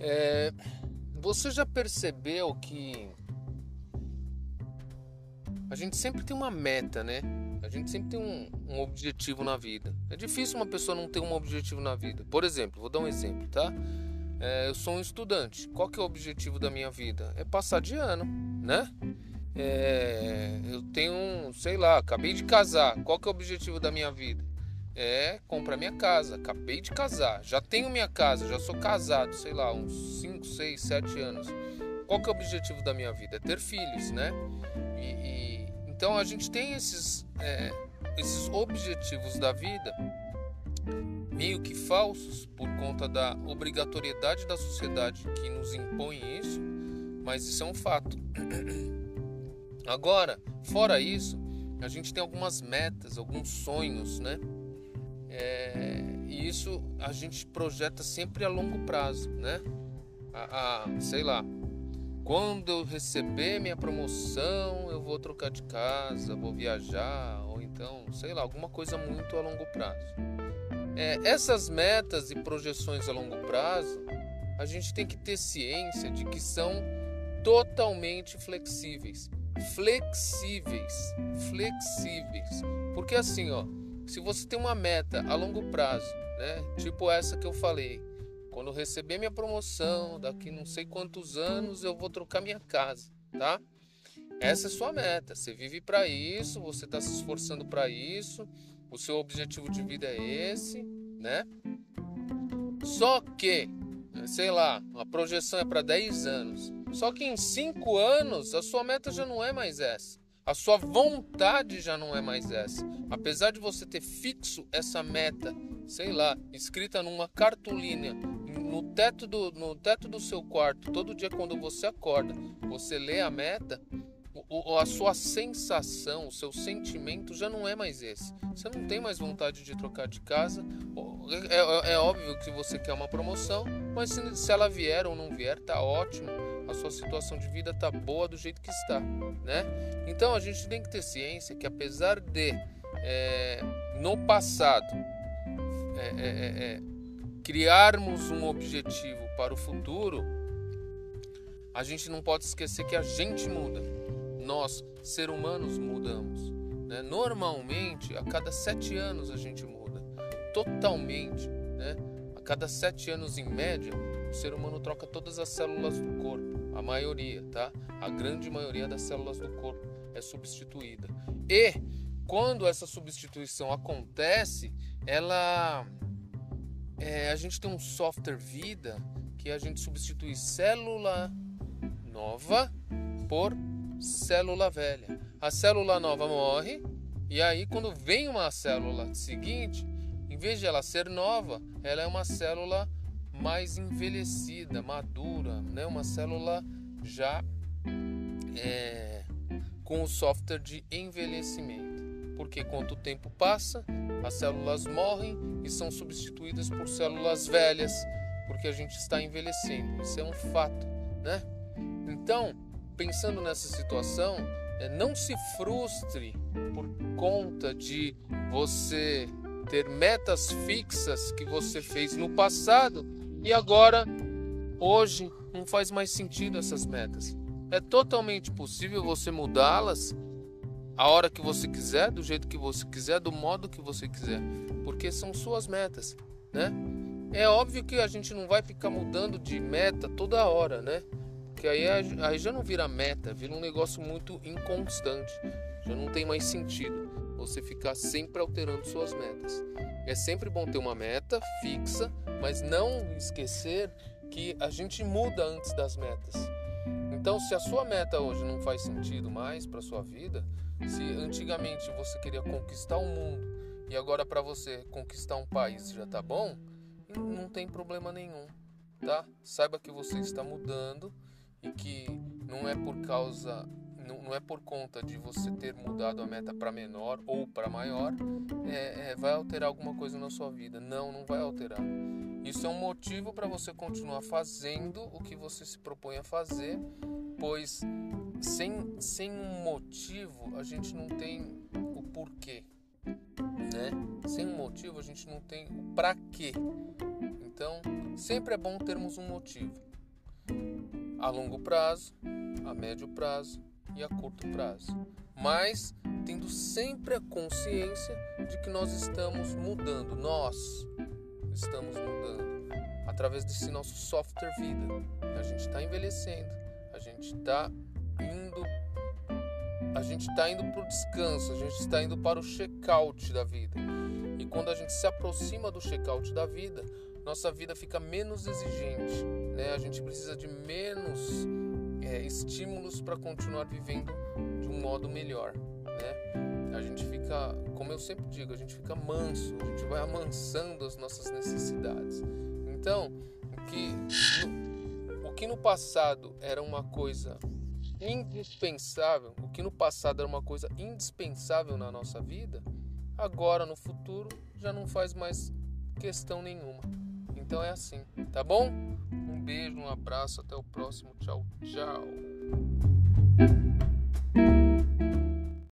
É, você já percebeu que a gente sempre tem uma meta, né? A gente sempre tem um, um, objetivo na vida. É difícil uma pessoa não ter um objetivo na vida. Por exemplo, vou dar um exemplo, tá? É, eu sou um estudante. Qual que é o objetivo da minha vida? É passar de ano, né? É, eu tenho, sei lá, acabei de casar. Qual que é o objetivo da minha vida? É comprar minha casa. Acabei de casar. Já tenho minha casa, já sou casado, sei lá, uns 5, 6, 7 anos. Qual que é o objetivo da minha vida? É ter filhos, né? E, e então a gente tem esses, é, esses objetivos da vida meio que falsos por conta da obrigatoriedade da sociedade que nos impõe isso, mas isso é um fato. Agora, fora isso, a gente tem algumas metas, alguns sonhos, né? É, e isso a gente projeta sempre a longo prazo, né? A, a, sei lá, quando eu receber minha promoção, eu vou trocar de casa, vou viajar, ou então, sei lá, alguma coisa muito a longo prazo. É, essas metas e projeções a longo prazo, a gente tem que ter ciência de que são totalmente flexíveis. Flexíveis, flexíveis. Porque assim, ó, se você tem uma meta a longo prazo, né, tipo essa que eu falei, quando eu receber minha promoção, daqui não sei quantos anos eu vou trocar minha casa, tá? Essa é sua meta. Você vive para isso, você está se esforçando para isso, o seu objetivo de vida é esse, né? Só que, sei lá, a projeção é para 10 anos. Só que em 5 anos a sua meta já não é mais essa. A sua vontade já não é mais essa. Apesar de você ter fixo essa meta, sei lá, escrita numa cartolina no teto do, no teto do seu quarto, todo dia quando você acorda, você lê a meta, o, a sua sensação, o seu sentimento já não é mais esse. Você não tem mais vontade de trocar de casa. É, é, é óbvio que você quer uma promoção, mas se, se, ela vier ou não vier, tá ótimo. A sua situação de vida tá boa do jeito que está, né? Então a gente tem que ter ciência que apesar de é, no passado é, é, é, é criarmos um objetivo para o futuro, a gente não pode esquecer que a gente muda. Nós, seres humanos, mudamos. Né? Normalmente, a cada sete anos a gente muda. Totalmente. Né? A cada sete anos, em média, o ser humano troca todas as células do corpo. A maioria, tá? A grande maioria das células do corpo é substituída. E quando essa substituição acontece, ela é, a gente tem um software vida que a gente substitui célula nova por célula velha. A célula nova morre e aí quando vem uma célula seguinte, em vez de ela ser nova, ela é uma célula mais envelhecida, madura, né? Uma célula já é, com o software de envelhecimento. Porque quanto tempo passa, as células morrem e são substituídas por células velhas, porque a gente está envelhecendo. Isso é um fato, né? Então, pensando nessa situação, é, não se frustre por conta de você ter metas fixas que você fez no passado e agora, hoje, não faz mais sentido essas metas. É totalmente possível você mudá-las a hora que você quiser, do jeito que você quiser, do modo que você quiser, porque são suas metas, né? É óbvio que a gente não vai ficar mudando de meta toda hora, né? Porque aí, aí já não vira meta, vira um negócio muito inconstante, já não tem mais sentido você ficar sempre alterando suas metas. É sempre bom ter uma meta fixa, mas não esquecer que a gente muda antes das metas. Então, se a sua meta hoje não faz sentido mais para sua vida, se antigamente você queria conquistar o mundo e agora para você conquistar um país já tá bom, não tem problema nenhum, tá? Saiba que você está mudando e que não é por causa não, é por conta de você ter mudado a meta para menor ou para maior, é, é, vai alterar alguma coisa na sua vida. Não, não vai alterar. Isso é um motivo para você continuar fazendo o que você se propõe a fazer, pois sem, sem um motivo a gente não tem o porquê, né? Sem um motivo a gente não tem o para quê. Então, sempre é bom termos um motivo. a longo prazo, a médio prazo e a curto prazo. Mas tendo sempre a consciência de que nós estamos mudando, nós estamos mudando através desse nosso software vida. A gente está envelhecendo, a gente está indo, a gente está indo para o descanso, a gente está indo para o check-out da vida. E quando a gente se aproxima do check-out da vida, nossa vida fica menos exigente, né? A gente precisa de menos estímulos para continuar vivendo de um modo melhor, né? A gente fica, como eu sempre digo, a gente fica manso, a gente vai amansando as nossas necessidades. Então, o que no, o que no passado era uma coisa indispensável, o que no passado era uma coisa indispensável na nossa vida, agora no futuro já não faz mais questão nenhuma. Então é assim, tá bom? Um beijo, um abraço, até o próximo. Tchau, tchau.